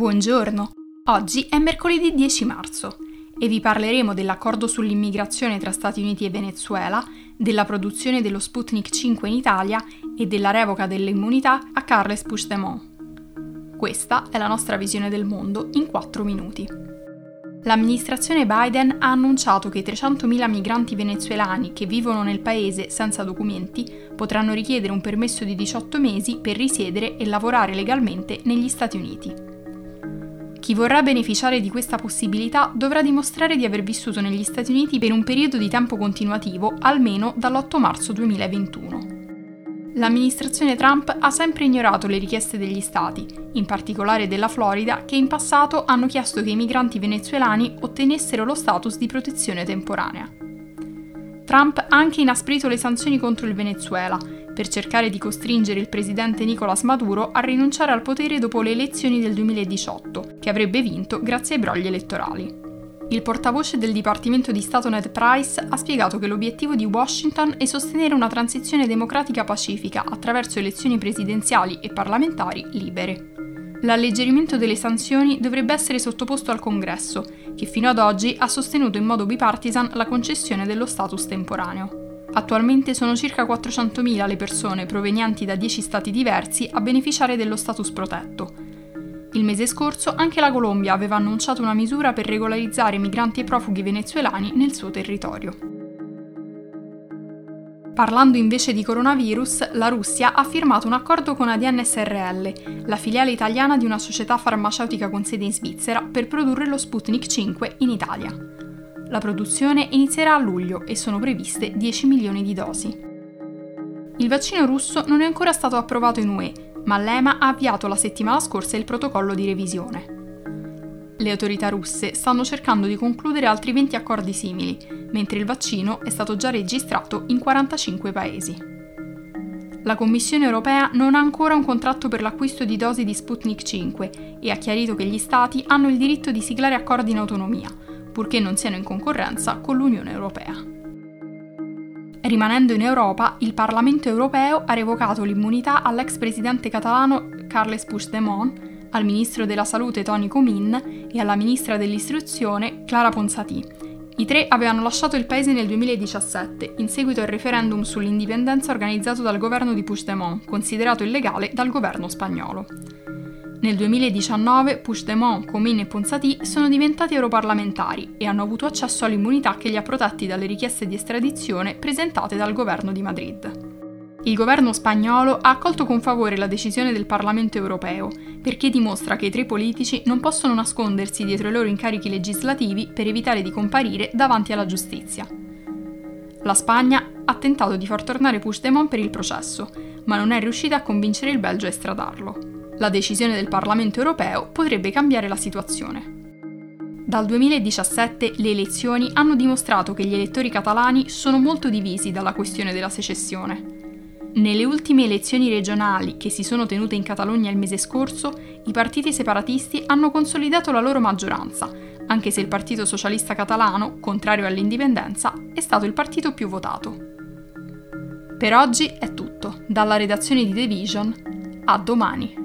Buongiorno, oggi è mercoledì 10 marzo e vi parleremo dell'accordo sull'immigrazione tra Stati Uniti e Venezuela, della produzione dello Sputnik 5 in Italia e della revoca dell'immunità a Carles Puigdemont. Questa è la nostra visione del mondo in 4 minuti. L'amministrazione Biden ha annunciato che i 300.000 migranti venezuelani che vivono nel paese senza documenti potranno richiedere un permesso di 18 mesi per risiedere e lavorare legalmente negli Stati Uniti. Chi vorrà beneficiare di questa possibilità dovrà dimostrare di aver vissuto negli Stati Uniti per un periodo di tempo continuativo almeno dall'8 marzo 2021. L'amministrazione Trump ha sempre ignorato le richieste degli stati, in particolare della Florida, che in passato hanno chiesto che i migranti venezuelani ottenessero lo status di protezione temporanea. Trump ha anche inasprito le sanzioni contro il Venezuela, per cercare di costringere il presidente Nicolás Maduro a rinunciare al potere dopo le elezioni del 2018, che avrebbe vinto grazie ai brogli elettorali. Il portavoce del Dipartimento di Stato Ned Price ha spiegato che l'obiettivo di Washington è sostenere una transizione democratica pacifica attraverso elezioni presidenziali e parlamentari libere. L'alleggerimento delle sanzioni dovrebbe essere sottoposto al Congresso, che fino ad oggi ha sostenuto in modo bipartisan la concessione dello status temporaneo. Attualmente sono circa 400.000 le persone provenienti da 10 stati diversi a beneficiare dello status protetto. Il mese scorso anche la Colombia aveva annunciato una misura per regolarizzare migranti e profughi venezuelani nel suo territorio. Parlando invece di coronavirus, la Russia ha firmato un accordo con ADN SRL, la filiale italiana di una società farmaceutica con sede in Svizzera, per produrre lo Sputnik 5 in Italia. La produzione inizierà a luglio e sono previste 10 milioni di dosi. Il vaccino russo non è ancora stato approvato in UE, ma l'EMA ha avviato la settimana scorsa il protocollo di revisione. Le autorità russe stanno cercando di concludere altri 20 accordi simili, mentre il vaccino è stato già registrato in 45 paesi. La Commissione europea non ha ancora un contratto per l'acquisto di dosi di Sputnik 5 e ha chiarito che gli Stati hanno il diritto di siglare accordi in autonomia, purché non siano in concorrenza con l'Unione Europea. Rimanendo in Europa, il Parlamento europeo ha revocato l'immunità all'ex presidente catalano Carles Puigdemont, al ministro della Salute Tony Comín e alla ministra dell'Istruzione Clara Ponsatì. I tre avevano lasciato il paese nel 2017, in seguito al referendum sull'indipendenza organizzato dal governo di Puigdemont, considerato illegale dal governo spagnolo. Nel 2019 Puigdemont, Comín e Ponsatì sono diventati europarlamentari e hanno avuto accesso all'immunità che li ha protetti dalle richieste di estradizione presentate dal governo di Madrid. Il governo spagnolo ha accolto con favore la decisione del Parlamento europeo, perché dimostra che i tre politici non possono nascondersi dietro i loro incarichi legislativi per evitare di comparire davanti alla giustizia. La Spagna ha tentato di far tornare Puigdemont per il processo, ma non è riuscita a convincere il Belgio a estradarlo. La decisione del Parlamento europeo potrebbe cambiare la situazione. Dal 2017 le elezioni hanno dimostrato che gli elettori catalani sono molto divisi dalla questione della secessione. Nelle ultime elezioni regionali che si sono tenute in Catalogna il mese scorso, i partiti separatisti hanno consolidato la loro maggioranza, anche se il Partito Socialista Catalano, contrario all'indipendenza, è stato il partito più votato. Per oggi è tutto, dalla redazione di The Vision, a domani.